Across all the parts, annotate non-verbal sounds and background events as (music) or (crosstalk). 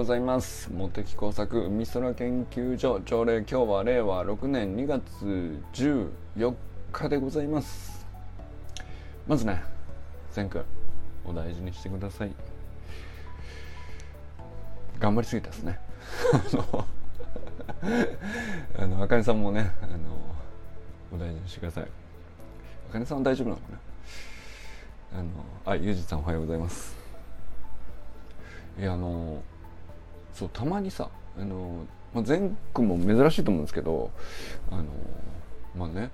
ございます。茂木工作海空研究所。朝礼今日は令和6年2月14日でございます。まずね千君お大事にしてください。頑張りすぎたですね。(laughs) あのあかねさんもねあのお大事にしてください。あかねさんは大丈夫なのかな？あのあゆうじさんおはようございます。いやあのそうたまにさあの、まあ、全国も珍しいと思うんですけどあのまあね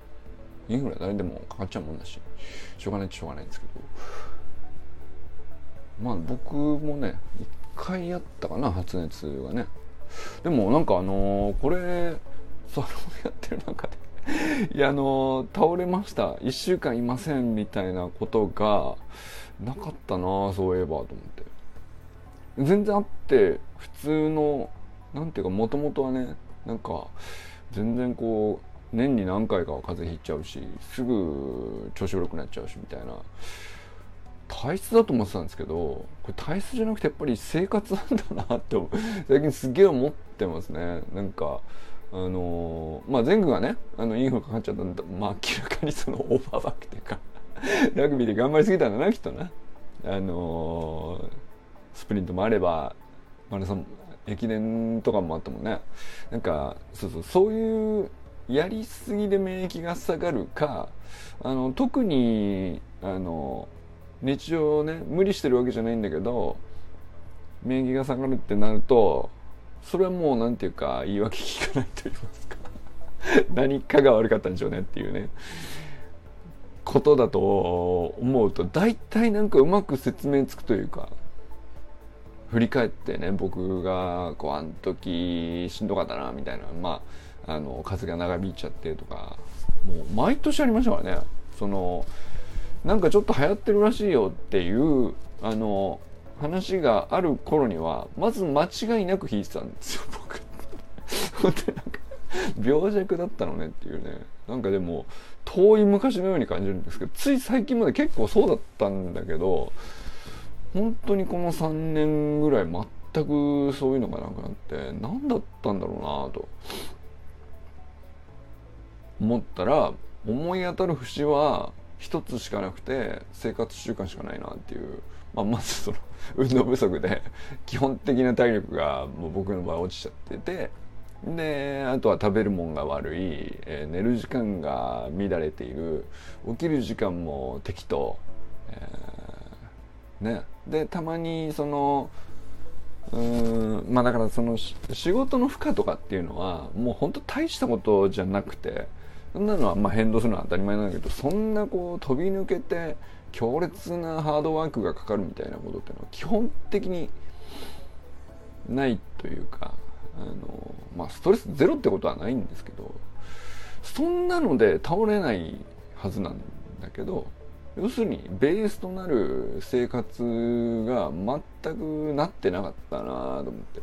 インフル誰でもかかっちゃうもんだししょうがないっしょうがないんですけどまあ僕もね一回やったかな発熱がね。でもなんかあのこれそれをやってる中でいやあの倒れました1週間いませんみたいなことがなかったなそういえばと思って。全然あって普通のなんていうかもともとはねなんか全然こう年に何回かは風邪ひいちゃうしすぐ調子悪くなっちゃうしみたいな。体質だと思ってたんですけどこれ体質じゃなくてやっぱり生活なんだなって最近すげえ思ってますね。なんかあのー、まあ前後がねあのインフルかかっちゃったんだ。まあ明らかにそのオーバーバックっていうかラグビーで頑張りすぎたんだなきっとな。あのースプリントもあればマラソン駅伝とかもあったもんね。なんかそうそうそういうやりすぎで免疫が下がるかあの特にあの日常ね無理してるわけじゃないんだけど免疫が下がるってなるとそれはもう何て言うか言い訳聞かないと言いますか。(laughs) 何かが悪かったんでしょうねっていうね。ことだと思うと大体なんかうまく説明つくというか振り返ってね僕がこうあの時しんどかったなみたいなまああの風が長引いちゃってとかもう毎年ありましたからね。そのなんかちょっと流行ってるらしいよっていうあの話がある頃にはまず間違いなく弾いてたんですよ僕。(laughs) 本当になんか病弱だったのねっていうね。なんかでも遠い昔のように感じるんですけどつい最近まで結構そうだったんだけど本当にこの3年ぐらい全くそういうのがなくなって何だったんだろうなと。思ったら思い当たる節は一つしかなくて生活習慣しかないなっていう、まあ、まずその (laughs) 運動不足で基本的な体力がもう僕の場合落ちちゃっててであとは食べるもんが悪い、えー、寝る時間が乱れている。起きる時間も適当、えー、ね。でたまにそのうんまあだからその仕事の負荷とかっていうのはもうほんと大したことじゃなくてそんなのはまあ変動するのは当たり前なんだけどそんなこう飛び抜けて強烈なハードワークがかかるみたいなことっていうのは基本的にないというかあのまあストレスゼロってことはないんですけどそんなので倒れないはずなんだけど要するにベースとなる生活が全くなってなかったなと思って。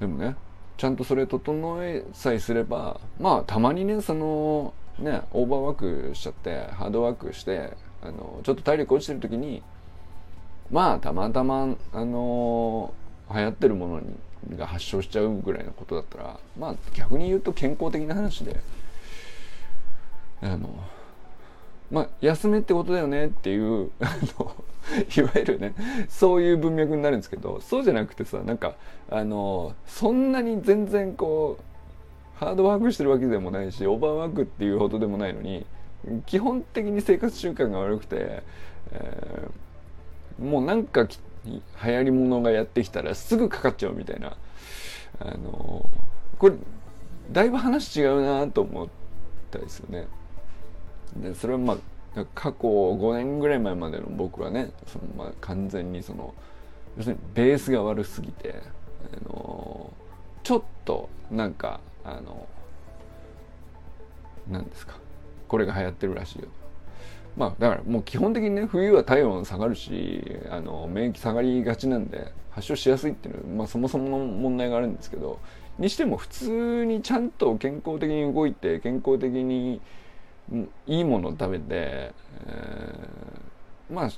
でもねちゃんとそれ整えさえすればまあたまにねそのねオーバーワークしちゃってハードワークしてあのちょっと体力落ちてる時にまあたまたまあの流行ってるものにが発症しちゃうぐらいのことだったらまあ逆に言うと健康的な話であのまあ休めってことだよねっていうあのいわゆるねそういう文脈になるんですけどそうじゃなくてさなんかあのそんなに全然こうハードワークしてるわけでもないしオーバーワークっていうほどでもないのに基本的に生活習慣が悪くて、えー、もうなんか流行りものがやってきたらすぐかかっちゃうみたいなあのこれだいぶ話違うなと思ったですよね。でそれはまあ過去5年ぐらい前までの僕はねそのまあ完全にその要するにベースが悪すぎて、あのちょっとなんかあの何ですかこれが流行ってるらしいよ。まあだからもう基本的にね冬は体温下がるしあの免疫下がりがちなんで発症しやすいっていうのは、まあ、そもそもの問題があるんですけどにしても普通にちゃんと健康的に動いて健康的にいいものを食べて、えー、まあ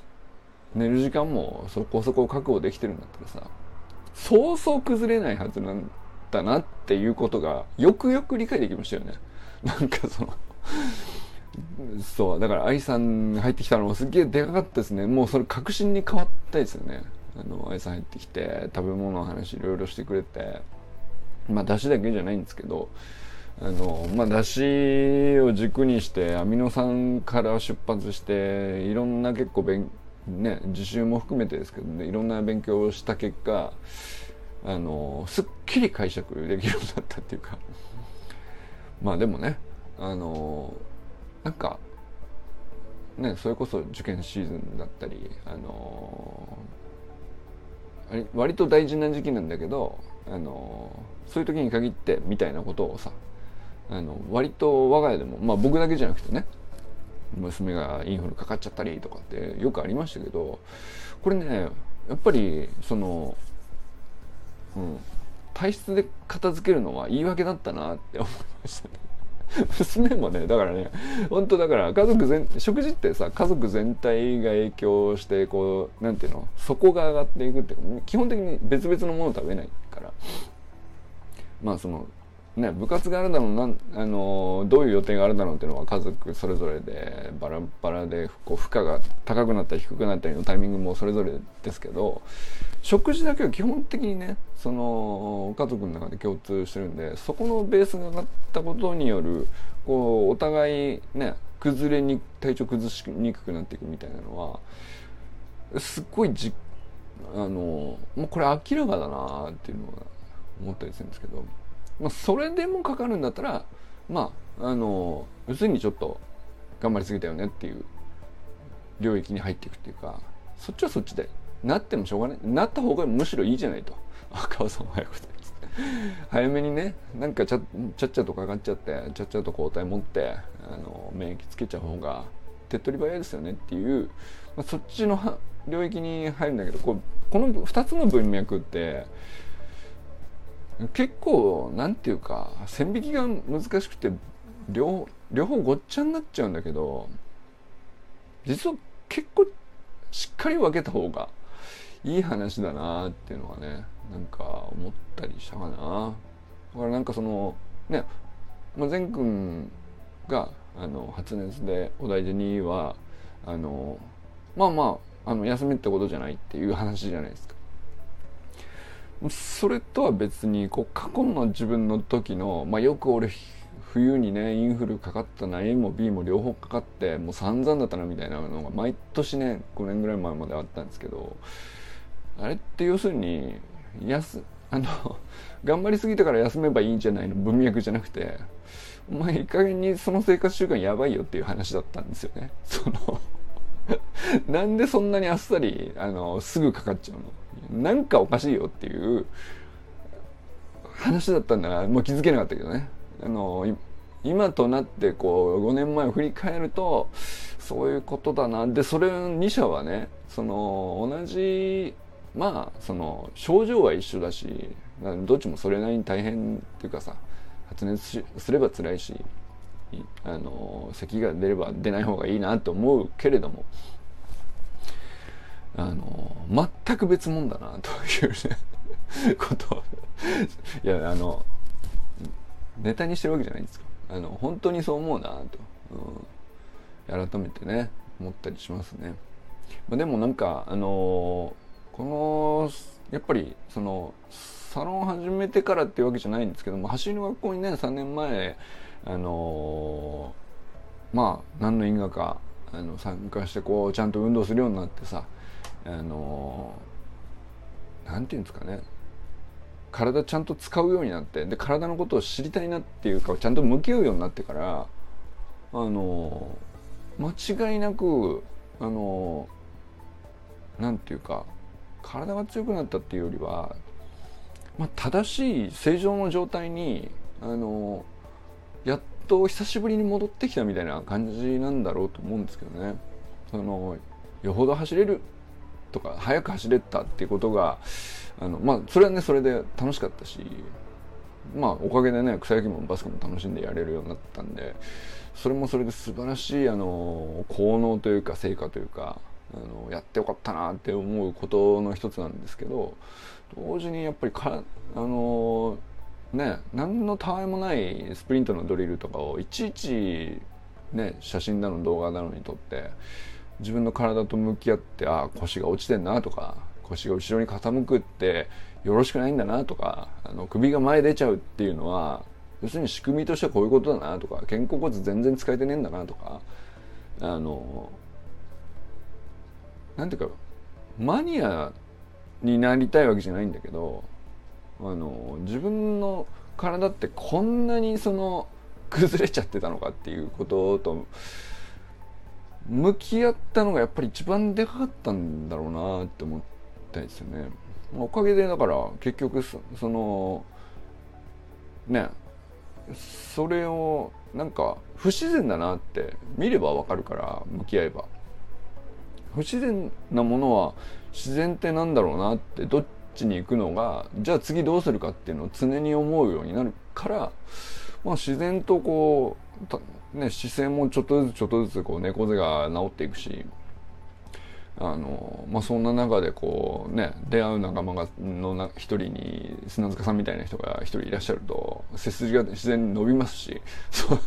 寝る時間もそこそこ確保できてるんだったらさそうそう崩れないはずなんだなっていうことがよくよく理解できましたよね。なんかそのそうだから愛さん入ってきたのもすっげえでかかったですね。もうそれ確信に変わったですよね。あの愛さん入ってきて食べ物の話いろいろしてくれて。まあ出汁だけじゃないんですけどあのまあ出汁を軸にしてアミノ酸から出発していろんな結構勉ね自習も含めてですけどねいろんな勉強をした結果あのすっきり解釈できるようになったっていうか。まあでもねあのなんかねそれこそ受験シーズンだったりあの割と大事な時期なんだけどあのそういう時に限ってみたいなことをさあの割と我が家でもまあ僕だけじゃなくてね娘がインフルかかっちゃったりとかってよくありましたけどこれねやっぱりそのうん体質で片付けるのは言い訳だったなって思いましたね。(laughs) 娘もねだからね本当だから家族全食事ってさ家族全体が影響してこうなんていうの底が上がっていくって基本的に別々のものを食べないから。まあそのね、部活があるだろうな、あのどういう予定があるだろうっていうのは家族それぞれでバラバラでこう負荷が高くなったり低くなったりのタイミングもそれぞれですけど食事だけは基本的にねその家族の中で共通してるんでそこのベースが上がったことによるこうお互いね崩れに体調崩しにくくなっていくみたいなのはすっごいじあのもうこれ明らかだなっていうのは思ったりするんですけど。まあ、それでもかかるんだったらまああの要するにちょっと頑張りすぎたよねっていう領域に入っていくっていうかそっちはそっちでなってもしょうがない。なった方がむしろいいじゃないと。(laughs) 赤尾さんは早く早めにねなんかちゃちゃっちゃとかかっちゃってちゃっちゃと抗体持ってあの免疫つけちゃう方が手っ取り早いですよねっていう、まあ、そっちの領域に入るんだけどこうこの2つの文脈って結構なんていうか線引きが難しくて両両方ごっちゃになっちゃうんだけど実は結構しっかり分けた方がいい話だなっていうのはねなんか思ったりしたかな。だからなんかそのね、まあ、善くんがあの発熱でお大事にはあのまあまああの休みってことじゃないっていう話じゃないですか。それとは別にこう過去の自分の時の、まあ、よく俺冬にねインフルかかったな A も B も両方かかってもう散々だったなみたいなのが毎年ね5年ぐらい前まであったんですけどあれって要するにす (laughs) あの頑張りすぎたから休めばいいんじゃないの文脈じゃなくてお前いい加減にその生活習慣やばいよっていう話だったんですよね。その (laughs) なんでそんなにあっさりあのすぐかかっちゃうの？なんかおかしいよっていう話だったんだな。もう気づけなかったけどね。あの今となってこう5年前を振り返るとそういうことだな。でそれ2社はねその同じまあその症状は一緒だしどっちもそれなりに大変っていうかさ発熱すれば辛いしあの咳が出れば出ない方がいいなと思うけれどもあの全く別物だなというね (laughs) こといやあのネタにしてるわけじゃないんですか。あの本当にそう思うなと、うん、改めてね思ったりしますね、まあ、でもなんかあのこのやっぱりそのサロン始めてからっていうわけじゃないんですけども走りの学校にね3年前あのまあ何の因果かあの参加してこうちゃんと運動するようになってさあのなんていうんですかね体ちゃんと使うようになってで体のことを知りたいなっていうかちゃんと向き合うようになってからあの間違いなくあのなんていうか体が強くなったっていうよりは、まあ、正しい正常の状態にあのやっと久しぶりに戻ってきたみたいな感じなんだろうと思うんですけどね。そのよほど走れるとか速く走れたっていうことがあのまあそれはねそれで楽しかったしまあおかげでね草野球もバスケも楽しんでやれるようになったんでそれもそれで素晴らしいあの効能というか成果というかあのやってよかったなって思うことの一つなんですけど同時にやっぱりかあのね何のたわいもないスプリントのドリルとかをいちいちね写真なの動画なのに撮って自分の体と向き合ってああ腰が落ちてんなとか腰が後ろに傾くってよろしくないんだなとかあの首が前出ちゃうっていうのは要するに仕組みとしてはこういうことだなとか肩甲骨全然使えてねえんだなとかあのなんていうかマニアになりたいわけじゃないんだけどあの自分の体ってこんなにその崩れちゃってたのかっていうことと向き合ったのがやっぱり一番でかかったんだろうなって思ったんですよね。おかげでだから結局そのねそれをなんか不自然だなって見ればわかるから向き合えば不自然なものは自然ってなんだろうなってどっちに行くのがじゃあ次どうするかっていうのを常に思うようになるから、まあ、自然とこう、ね、姿勢もちょっとずつちょっとずつこう猫背が治っていくしあの、まあ、そんな中でこうね出会う仲間がの一人に砂塚さんみたいな人が一人いらっしゃると背筋が自然に伸びますし (laughs) そう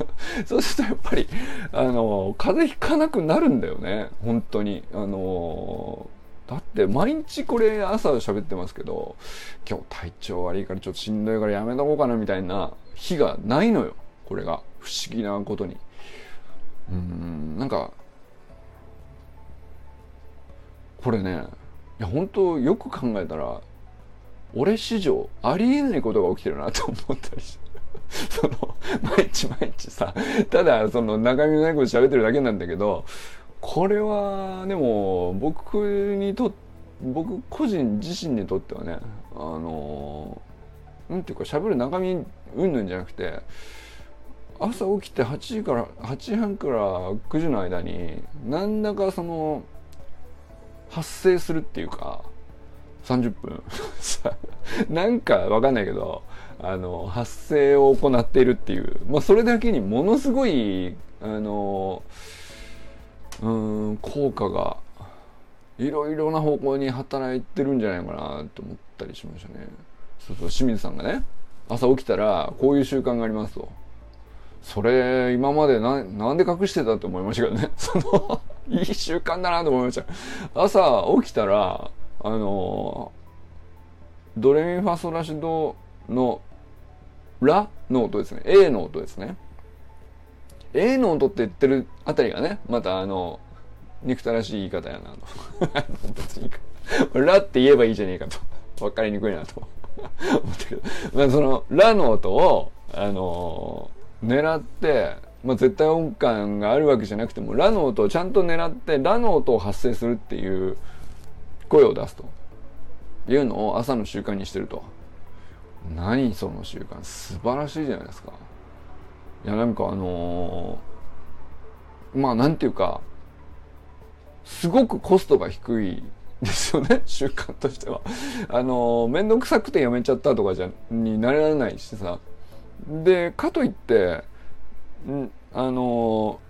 そうするとやっぱりあの風邪ひかなくなるんだよね本当に。あのだって毎日これ朝喋ってますけど今日体調悪いからちょっとしんどいからやめとこうかなみたいな日がないのよ。これが不思議なことに。うんなんかこれねいや本当よく考えたら俺史上ありえないことが起きてるなと思ったりして (laughs) その毎日毎日さただその中身のないこと喋ってるだけなんだけどこれはでも僕にと僕個人自身にとってはねあのなんていうか喋る中身うんぬんじゃなくて朝起きて8時から8時半から9時の間に何らかその発生するっていうか30分 (laughs) なんかわかんないけどあの発生を行っているっていう、まあ、それだけにものすごいあのうん効果がいろいろな方向に働いてるんじゃないかなと思ったりしましたね。そうそう清水さんがね朝起きたらこういう習慣がありますと。それ今までななんで隠してたって思いましたけどね。(laughs) そのいい習慣だなと思いました。朝起きたら、あの、ドレミファソラシドのラの音ですね。A の音ですね。A の音って言ってるあたりがね、またあの、憎たらしい言い方やなと。(laughs) ラって言えばいいじゃねえかと。わかりにくいなと思ったけど。まあその、ラの音を、あの狙って、まあ、絶対音感があるわけじゃなくても、ラの音をちゃんと狙って、ラの音を発生するっていう声を出すというのを朝の習慣にしてると。何その習慣素晴らしいじゃないですか。いや、なんかあのー、まあなんていうか、すごくコストが低いですよね、(laughs) 習慣としては。あのー、めんどくさくてやめちゃったとかじゃ、になれられないしさ。で、かといって、んあの、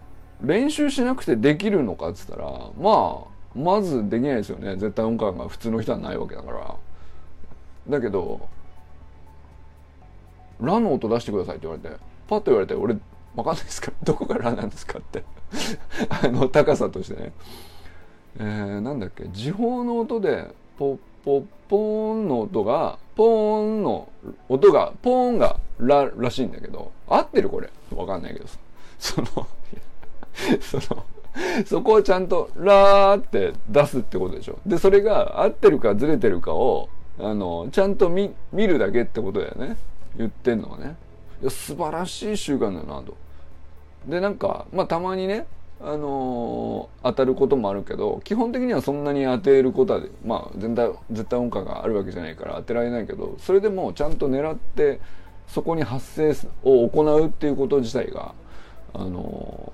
練習しなくてできるのかっつったら、まあ、まずできないですよね。絶対音感が普通の人はないわけだから。だけど、ラの音出してくださいって言われて、パッと言われて、俺、わかんないですか？(laughs) どこがラなんですかってあの、高さとしてね。えー、なんだっけ？時報の音で、ポッポッポーンの音が、ポーンの音が、ポーンがラらしいんだけど、合ってるこれ？わかんないけどさ。その (laughs) その、そこをちゃんと、ラーって出すってことでしょ。で、それが合ってるかずれてるかを、あの、ちゃんと見、見るだけってことだよね。言ってんのはね。いや、素晴らしい習慣だなと。で、なんか、まあ、たまにね、あのー、当たることもあるけど基本的にはそんなに当てることはまあ全体絶対音感があるわけじゃないから当てられないけどそれでもちゃんと狙ってそこに発生を行うっていうこと自体があの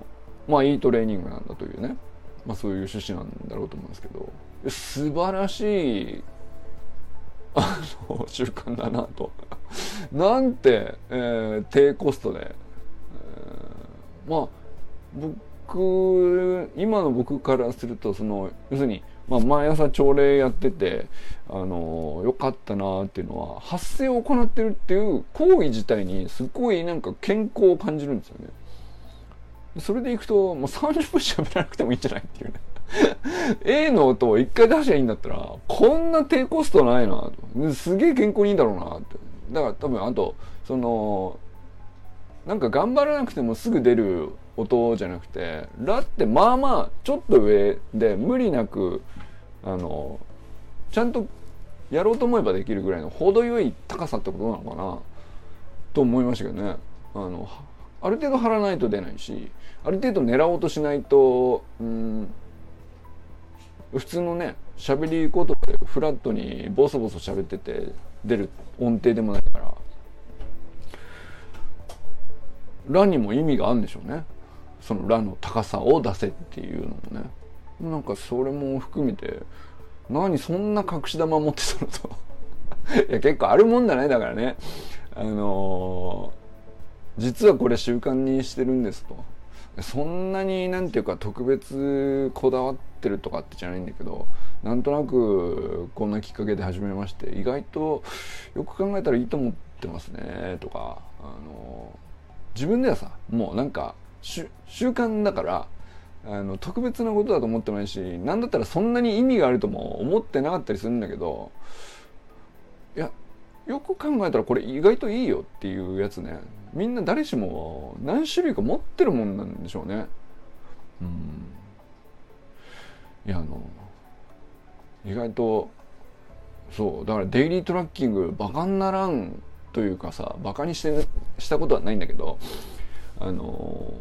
ー、まあいいトレーニングなんだというね、まあ、そういう趣旨なんだろうと思うんですけど。素晴らしいあの習慣だなと。(laughs) なんて、えー、低コストで、えー、まあ僕僕今の僕からするとその要するに、まあ、毎朝朝礼やっててあのよかったなっていうのは発声を行ってるっていう行為自体にすごいなんか健康を感じるんですよね。それでいくともう30分喋らなくてもいいんじゃないっていうね。A (laughs) の音を一回出しゃいいんだったらこんな低コストないなと。すげえ健康にいいんだろうなって。だから多分あとそのなんか頑張らなくてもすぐ出る音じゃなくてラってまあまあちょっと上で無理なくあのちゃんとやろうと思えばできるぐらいの程よい高さってことなのかなと思いましたけどね。あのある程度張らないと出ないしある程度狙おうとしないとうん普通のね喋り言葉でフラットにボソボソ喋ってて出る音程でもないから「ラ」にも意味があるんでしょうね。その「ラ」の高さを出せっていうのもね。なんかそれも含めて何そんな隠し玉持ってたのと。(laughs) いや結構あるもんだねだからね。あのー、実はこれ習慣にしてるんですと。そんなになんていうか特別こだわってるとかってじゃないんだけどなんとなくこんなきっかけで始めまして意外とよく考えたらいいと思ってますねとかあの自分ではさもうなんか習慣だからあの特別なことだと思ってないし何だったらそんなに意味があるとも思ってなかったりするんだけどいやよく考えたらこれ意外といいよっていうやつねみんな誰しも何種類か持ってるもんなんでしょうね。うん、いやあの意外とそうだからデイリートラッキングバカにならんというかさバカにしてしたことはないんだけどあの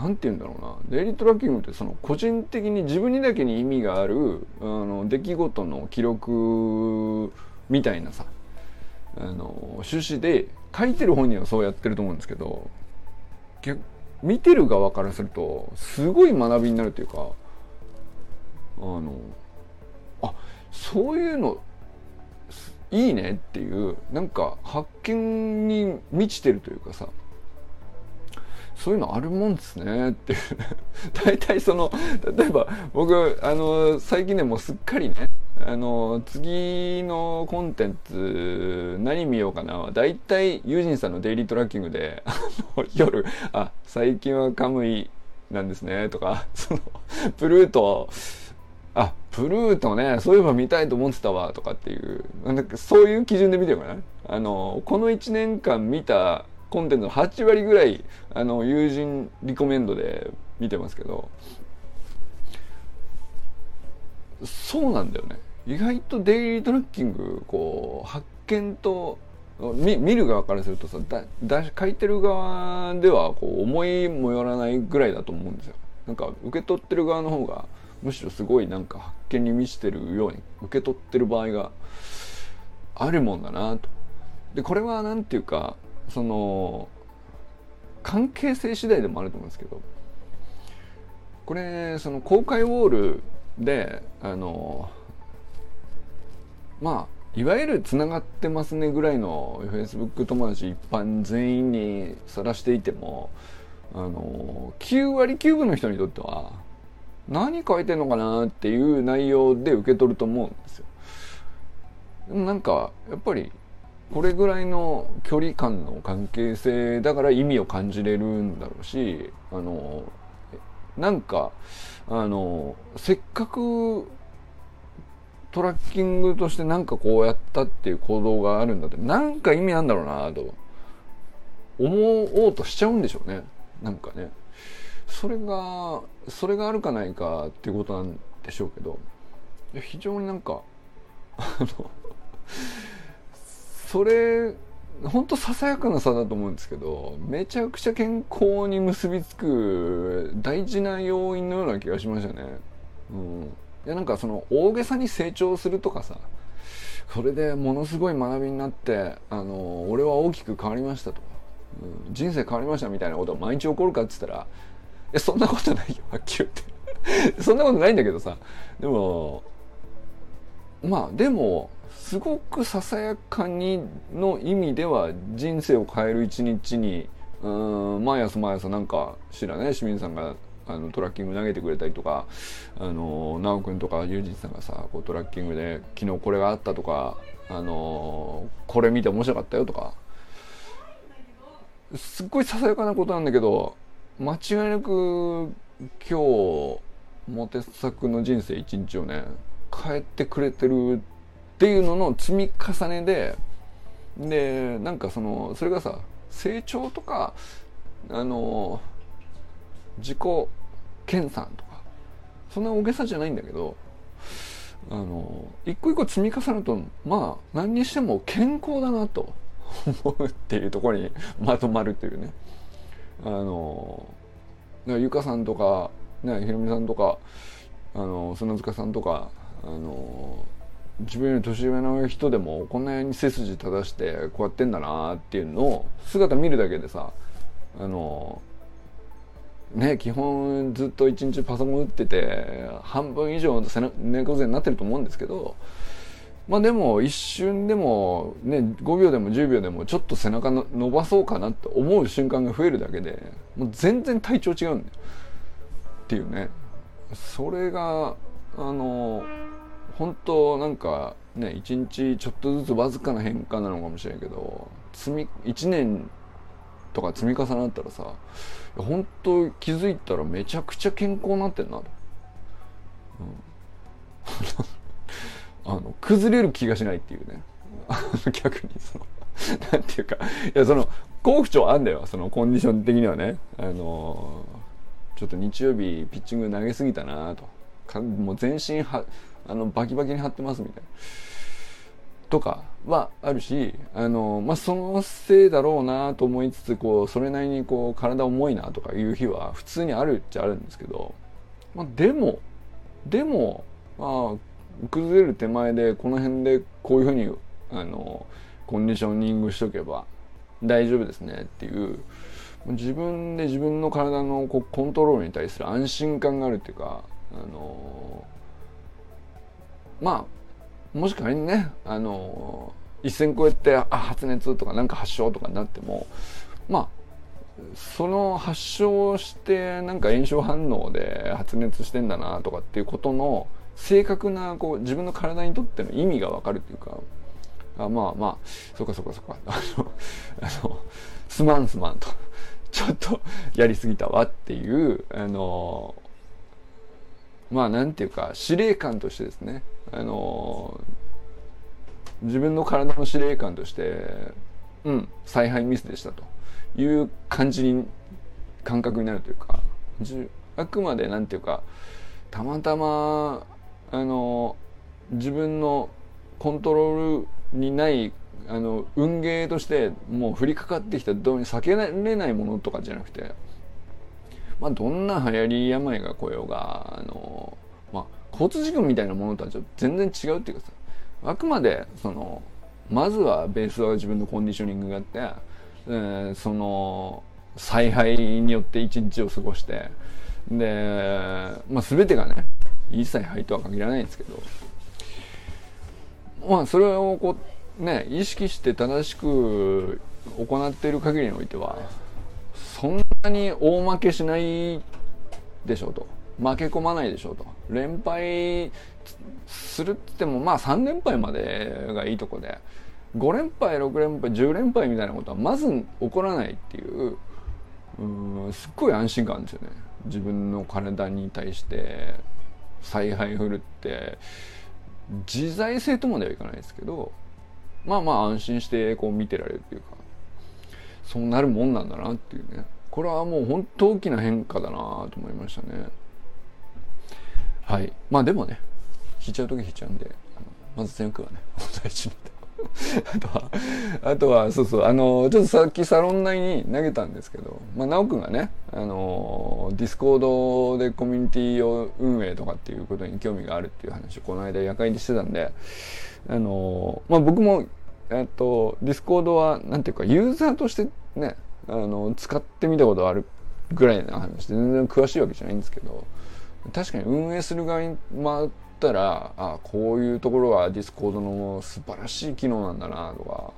何て言うんだろうな。デイリートラッキングってその個人的に自分にだけに意味があるあの出来事の記録みたいなさあの趣旨で書いてる本人はそうやってると思うんですけど見てる側からするとすごい学びになるというかあのあそういうのいいねっていうなんか発見に満ちてるというかさ。そういうのあるもんですねっていう。(laughs) 大体その例えば僕あの最近ねもすっかりねあの次のコンテンツ何見ようかな。大体ユージンさんのデイリートラッキングであの夜あ最近はカムイなんですねとかそのプルートあプルートねそういえば見たいと思ってたわとかっていう。なんかそういう基準で見てるかな。あのこの1年間見たコンテンツの8割ぐらいあの友人リコメンドで見てますけどそうなんだよね意外とデイリートラッキングこう発見と見見る側からするとさだだ書いてる側ではこう思いもよらないぐらいだと思うんですよ。なんか受け取ってる側の方がむしろすごいなんか発見に満ちてるように受け取ってる場合があるもんだなと。でこれは何て言うかその関係性次第でもあると思うんですけどこれその公開ウォールであのまあいわゆるつながってますねぐらいの Facebook 友達一般全員にさらしていてもあの9割9分の人にとっては何書いてんのかなっていう内容で受け取ると思うんですよ。でもなんかやっぱりこれぐらいの距離感の関係性だから意味を感じれるんだろうしあのなんかあのせっかくトラッキングとしてなんかこうやったっていう行動があるんだってなんか意味なんだろうなと思おうとしちゃうんでしょうね。なんかね。それがそれがあるかないかっていうことなんでしょうけど非常になんかあのそれほんとささやかな差だと思うんですけどめちゃくちゃ健康に結びつく大事な要因のような気がしましたね。うんいやなんかその大げさに成長するとかさそれでものすごい学びになってあの俺は大きく変わりましたとか、うん、人生変わりましたみたいなことが毎日起こるかっつったらいそんなことないよはっきり言って (laughs) そんなことないんだけどさでもまあでもすごくささやかにの意味では人生を変える一日にうん毎朝毎朝なんか知らない清水さんがあのトラッキング投げてくれたりとかあの直くんとかユージさんがさこうトラッキングで昨日これがあったとかあのこれ見て面白かったよとか。すっごいささやかなことなんだけど間違いなく今日モテ作の人生一日をね変えてくれてるっていうのの積み重ねででなんかそのそれがさ成長とかあの自己研鑽とかそんな大げさじゃないんだけどあの一個一個積み重ねるとまあ何にしても健康だなと (laughs) 思うっていうところに (laughs) まとまるというね。あのゆかさんとかねひろみさんとかあの砂塚さんとかあの自分より年上の人でもこんなに背筋正してこうやってんだなっていうのを姿見るだけでさあのね基本ずっと一日パソコン打ってて半分以上猫背になってると思うんですけどまあでも一瞬でもね5秒でも10秒でもちょっと背中の伸ばそうかなって思う瞬間が増えるだけでもう全然体調違うんだよ。っていうね。それがあの本当なんかね一日ちょっとずつわずかな変化なのかもしれないけど積み1年とか積み重なったらさ本当気づいたらめちゃくちゃ健康になってんなと。うん、(laughs) あの崩れる気がしないっていうね。(laughs) 逆にそのなんていうかいやその好不調あんだよそのコンディション的にはね。あのちょっと日曜日ピッチング投げすぎたなと。もう全身はあのバキバキに張ってますみたいな。とかはあるし、あの、まあ、そのせいだろうなと思いつつ、こう、それなりにこう、体重いなとかいう日は普通にあるっちゃあるんですけど、まあ、でも、でも、まあ、崩れる手前で、この辺でこういうふうに、あの、コンディショニングしとけば大丈夫ですねっていう、自分で自分の体のこうコントロールに対する安心感があるっていうか、あのまあもし仮にねあの一線超えてあ発熱とかなんか発症とかになってもまあその発症してなんか炎症反応で発熱してんだなとかっていうことの正確なこう自分の体にとっての意味がわかるっていうかあまあまあそっかそっかそっか。あのあのすまんすまんと。ちょっとやりすぎたわっていうあのまあなんていうか司令官としてですね。あの自分の体の司令官としてうん采配ミスでしたと。いう感じに感覚になるというか。あくまでなんていうかたまたまあの自分のコントロールにないあの運ゲーとしてもう降りかかってきたどうに避けられないものとかじゃなくてまあ、どんな流行り病が来ようが、あの、まあ、交通事故みたいなものとはちょっと全然違うっていうかさ、あくまで、その、まずはベースは自分のコンディショニングがあって、えー、その、采配によって一日を過ごして、で、まあ、全てがね、いい采配とは限らないんですけど、まあ、それをこう、ね、意識して正しく行っている限りにおいては、そんなに大負けしないでしょうと。負け込まないでしょうと。連敗するって言ってもまあ3連敗までがいいとこで。5連敗6連敗10連敗みたいなことはまず起こらないっていううんすっごい安心感ですよね。自分の体に対して采配振るって。自在性とまではいかないですけどまあまあ安心してこう見てられるっていうか。そうなるもんなんだなっていうね。これはもう本当大きな変化だなと思いましたね。はい。まあでもね引いちゃう時引いちゃうんでまず全区はねお大事に (laughs) あとは、あとは、そうそう、あの、ちょっとさっきサロン内に投げたんですけど、まあ、なおくんがね、あの、ディスコードでコミュニティを運営とかっていうことに興味があるっていう話をこの間夜会でしてたんで、あの、まあ、僕もえっと、ディスコードは、なんていうか、ユーザーとしてね、あの、使ってみたことあるぐらいな話。で、全然詳しいわけじゃないんですけど、確かに運営する側に回ったら、あこういうところはディスコードの素晴らしい機能なんだなとか、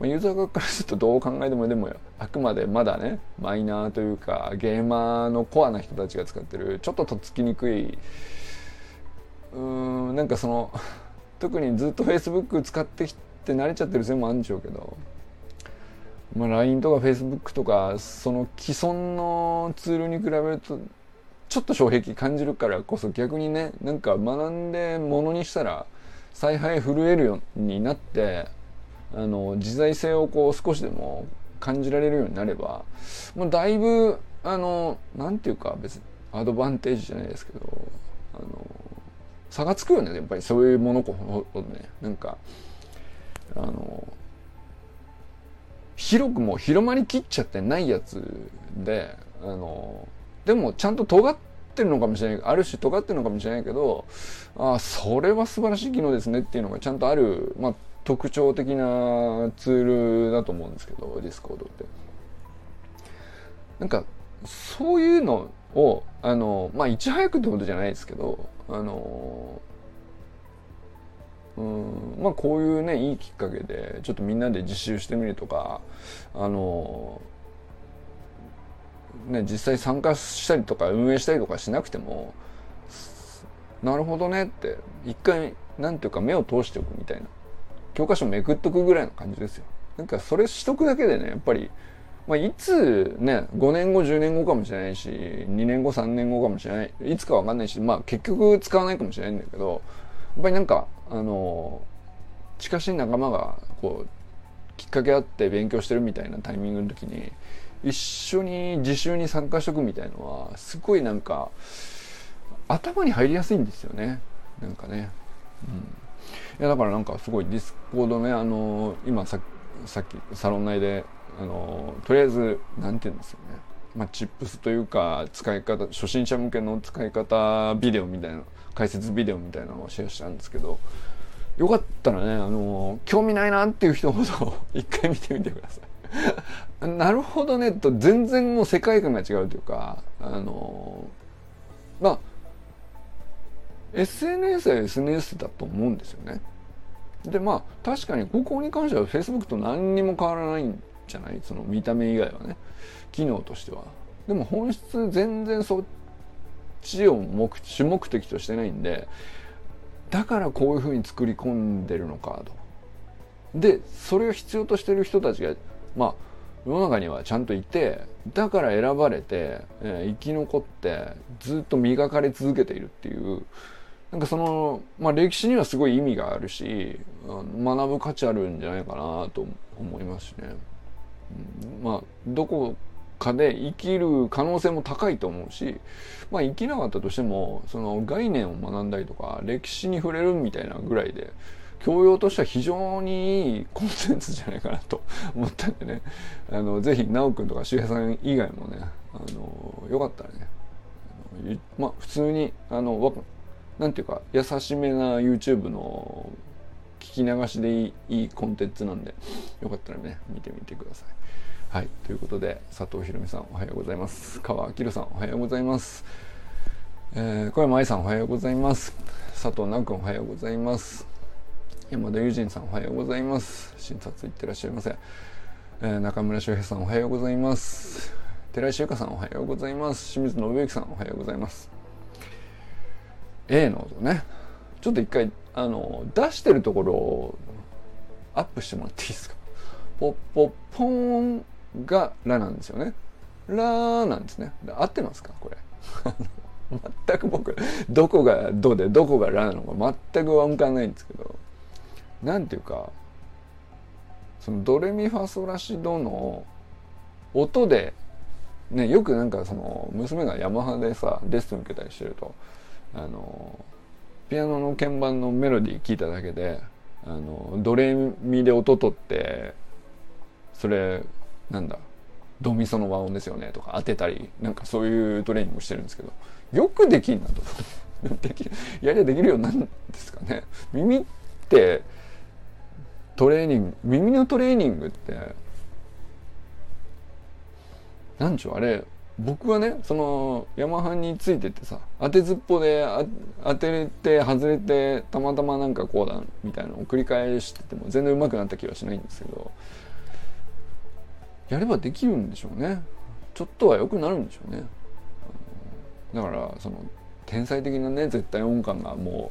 まあ、ユーザー側からするとどう考えてもでもあくまでまだねマイナーというかゲーマーのコアな人たちが使ってるちょっととっつきにくいうんなんかその特にずっと Facebook 使ってきって慣れちゃってるせいもあるんでしょうけど、まあ、LINE とか Facebook とかその既存のツールに比べるとちょっと障壁感じるからこそ逆にねなんか学んでものにしたら采配震えるようになってあの自在性をこう少しでも感じられるようになればもうだいぶあのなんていうか別にアドバンテージじゃないですけどあの差がつくよねやっぱりそういうものほどね。なんかあの広くも広まりきっちゃってないやつであのでもちゃんと尖ってるのかもしれないある種尖ってるのかもしれないけどああそれは素晴らしい機能ですねっていうのがちゃんとある、まあ、特徴的なツールだと思うんですけどディスコードって。なんかそういうのをあのまあいち早くってことじゃないですけどあのまあこういうねいいきっかけでちょっとみんなで実習してみるとかあのね実際参加したりとか運営したりとかしなくてもなるほどねって一回なんていうか目を通しておくみたいな教科書めくっとくぐらいの感じですよ。なんかそれしとくだけでねやっぱりまあ、いつね、5年後、10年後かもしれないし、2年後、3年後かもしれない、いつかわかんないし、まあ結局使わないかもしれないんだけど、やっぱりなんか、あの、近しい仲間が、こう、きっかけあって勉強してるみたいなタイミングの時に、一緒に自習に参加しとくみたいのは、すごいなんか、頭に入りやすいんですよね。なんかね。うん。いや、だからなんかすごいディスコードね、あの、今ささっきサロン内であのとりあえず何て言うんですよね、まあ、チップスというか使い方初心者向けの使い方ビデオみたいな解説ビデオみたいなのをシェアしたんですけどよかったらねあの興味ないなっていう人ほど (laughs) 一回見てみてください。なるほどねと全然もう世界観が違うというかあのまあ SNS は SNS だと思うんですよね。でまあ確かにここに関しては Facebook と何にも変わらないんじゃない？その見た目以外はね。機能としては。でも本質全然そっちを目主目的としてないんでだからこういうふうに作り込んでるのかとでそれを必要としてる人たちがまあ世の中にはちゃんといてだから選ばれて、えー、生き残ってずっと磨かれ続けているっていうなんかその、まあ、歴史にはすごい意味があるし学ぶ価値あるんじゃないかなと思いますしね。まあどこかで生きる可能性も高いと思うし、まあ、生きなかったとしてもその概念を学んだりとか歴史に触れるみたいなぐらいで教養としては非常にいいコンテンツじゃないかなと (laughs) 思ったんでねあのぜひ修くんとか周平さん以外もねあのよかったらねまあ普通にあのなんていうか優しめな YouTube の聞き流しでいいいいコンテンツなんでよかったらね見てみてください。はいということで佐藤ひろみさんおはようございます。川明さんおはようございます、えー、小山愛さんおはようございます。佐藤直君おはようございます。山田友人さんおはようございます。診察いってらっしゃいませ、えー、中村修平さんおはようございます。寺石由香さんおはようございます。清水信之さんおはようございます。A の音ね。ちょっと一回あの出してるところをアップしてもらっていいですか？ポッポッポーン。がラなんですよね。ラなんですね。合ってますか？これ。(laughs) 全く僕どこがどでどこがラなのか全く分かんないんですけど。なんていうかそのドレミファソラシドの音でねよくなんかその娘がヤマハでさレッスン受けたりしてるとあのピアノの鍵盤のメロディー聞いただけであのドレミで音取ってそれなんだドミソの和音ですよねとか当てたりなんかそういうトレーニングしてるんですけどよくできんなと。(laughs) できるやりゃできるようになるんですかね。耳ってトレーニング耳のトレーニングってなんちゅうあれ僕はねそのヤマハについててさ当てずっぽで当てれて外れてたまたまなんかこうだみたいなのを繰り返してても全然うまくなった気はしないんですけどやればできるんでしょうね。ちょっとは良くなるんでしょうね。だからその天才的なね絶対音感がも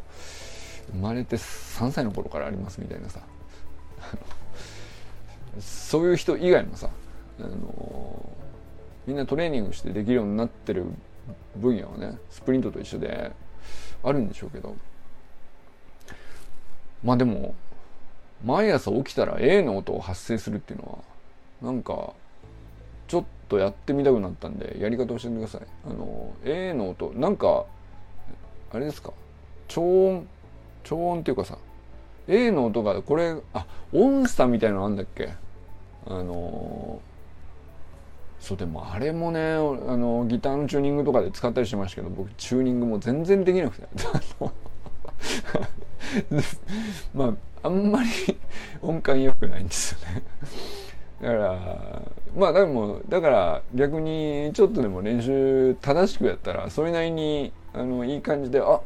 う生まれて3歳の頃からありますみたいなさ。(laughs) そういう人以外もさあのみんなトレーニングしてできるようになってる分野はねスプリントと一緒であるんでしょうけど。まあでも毎朝起きたら A の音を発生するっていうのはなんかちょっとやってみたくなったんでやり方教えてください。あの A の音なんかあれですか？超音超音っていうかさ A の音がこれあ音差みたいなのあんだっけ？あのそうでもあれもねあのギターのチューニングとかで使ったりしましたけど僕チューニングも全然できなくて。(laughs) まああんまり音感良くないんですよね。だからまあでもだから逆にちょっとでも練習正しくやったらそれなりにあのいい感じであ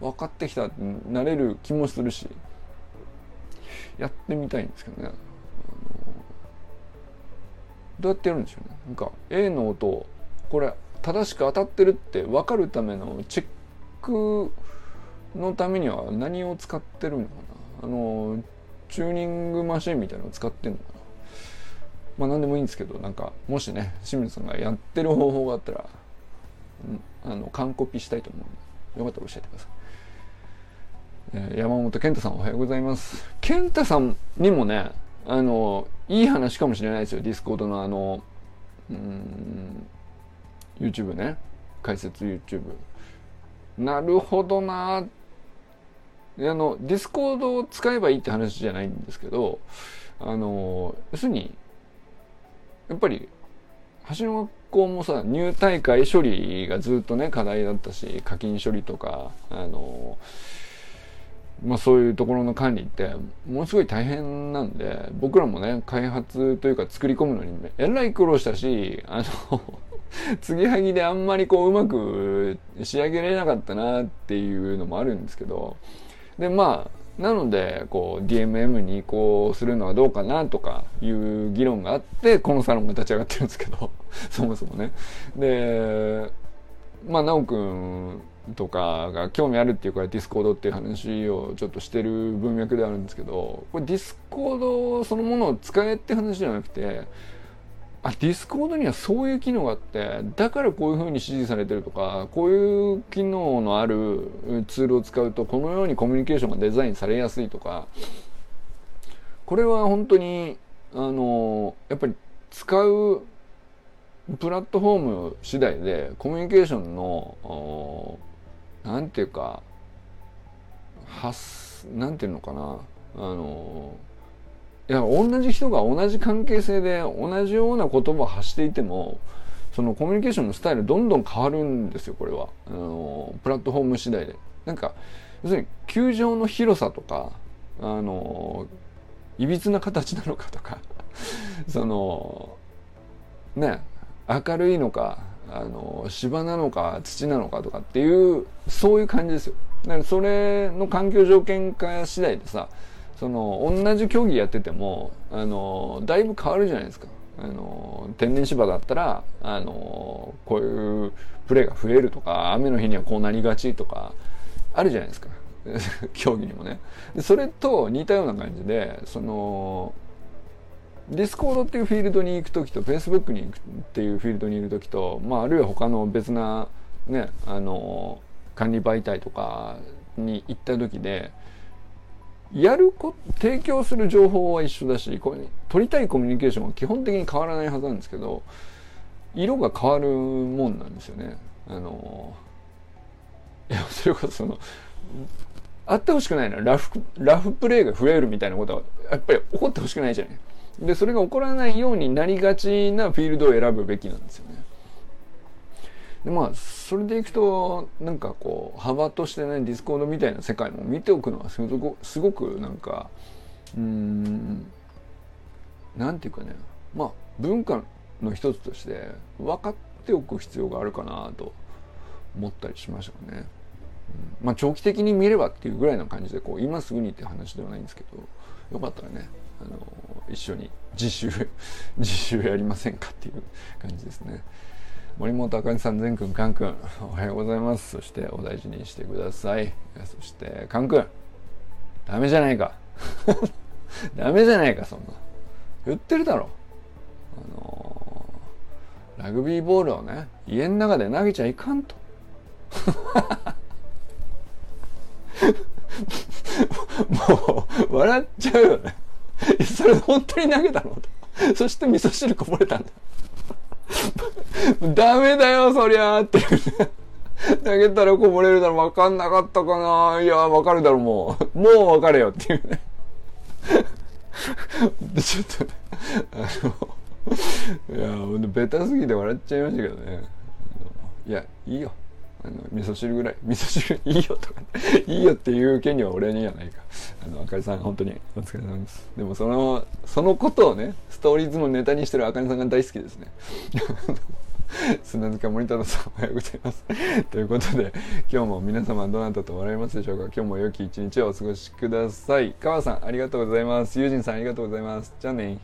分かってきたってなれる気もするしやってみたいんですけどね。どうやってやるんでしょうね。なんか A の音これ正しく当たってるって分かるためのチェックのためには何を使ってるのかな。あのチューニングマシンみたいなのを使ってんのかな。まあ何でもいいんですけどなんかもしね清水さんがやってる方法があったら、あの完コピしたいと思うんでよかったら教えてください。えー、山本健太さんおはようございます。健太さんにもねあのいい話かもしれないですよディスコードのあのうん YouTube ね解説 YouTube なるほどなあのディスコードを使えばいいって話じゃないんですけどあの要するにやっぱり橋の学校もさ入退会処理がずっとね課題だったし課金処理とかあのまあそういうところの管理ってものすごい大変なんで僕らもね開発というか作り込むのにえらい苦労したしあの (laughs) 継ぎはぎであんまりこううまく仕上げられなかったなっていうのもあるんですけどでまあなのでこう DMM に移行するのはどうかなとかいう議論があってこのサロンが立ち上がってるんですけど (laughs) そもそもね。でまあ奈くんとかが興味あるっていうからディスコードっていう話をちょっとしてる文脈であるんですけどこれディスコードそのものを使えって話じゃなくてあディスコードにはそういう機能があってだからこういうふうに指示されてるとかこういう機能のあるツールを使うとこのようにコミュニケーションがデザインされやすいとかこれは本当にあのやっぱり使うプラットフォーム次第でコミュニケーションの何て言うか発なんていうのかなあのいや同じ人が同じ関係性で同じような言葉を発していてもそのコミュニケーションのスタイルどんどん変わるんですよこれは。あのプラットフォーム次第で。なんか要するに球場の広さとかあのいびつな形なのかとか (laughs) そのね明るいのかあの芝なのか土なのかとかっていうそういう感じですよ。だからそれの環境条件下次第でさその同じ競技やっててもあのだいぶ変わるじゃないですか。あの天然芝だったらあのこういうプレーが増えるとか雨の日にはこうなりがちとかあるじゃないですか (laughs) 競技にもねそれと似たような感じでそのディスコードっていうフィールドに行く時とフェイスブックに行くっていうフィールドにいる時と、まあ、あるいは他の別なねあの管理媒体とかに行った時でやるこ提供する情報は一緒だしこれ取りたいコミュニケーションは基本的に変わらないはずなんですけど色が変わるもんなんですよね。あのいやそれこそそのあってほしくないのはラフラフプレーが増えるみたいなことはやっぱり起こってほしくないじゃない。でそれが起こらないようになりがちなフィールドを選ぶべきなんですよね。でまあそれでいくとなんかこう幅としてねディスコードみたいな世界も見ておくのはすごくすごくなんかうんなんていうかねまあ文化の一つとして分かっておく必要があるかなと思ったりしましたね。まあ長期的に見ればっていうぐらいの感じでこう今すぐにって話ではないんですけどよかったらねあの一緒に自習自習やりませんかっていう感じですね森本あかねさん善くんかんくんおはようございます。そしてお大事にしてください。そしてかんくん。ダメじゃないか。(laughs) ダメじゃないかそんな。言ってるだろ。あのー、ラグビーボールをね家の中で投げちゃいかんと。(laughs) もう笑っちゃうよね。それ本当に投げたの？と (laughs) そして味噌汁こぼれたんだ。(laughs) ダメだよそりゃーって。(laughs) 投げたらこぼれるだろ分かんなかったかな。いやわかるだろもう。もうわかれよっていうね。(laughs) ちょっとねあのいやほんとベタすぎて笑っちゃいましたけどね。いやいいよ。あの味噌汁ぐらい (laughs) 味噌汁いいよとか、いいよっていう権利は俺にはないか。あのあかりさん本当にお疲れ様です。でもそのそのことをねストーリーズもネタにしてるあかりさんが大好きですね。(laughs) 砂塚森太郎さんおはようございます。(laughs) ということで今日も皆様どなたと笑いますでしょうか？今日も良き一日をお過ごしください。川さんありがとうございます。友人さんありがとうございます。じゃあね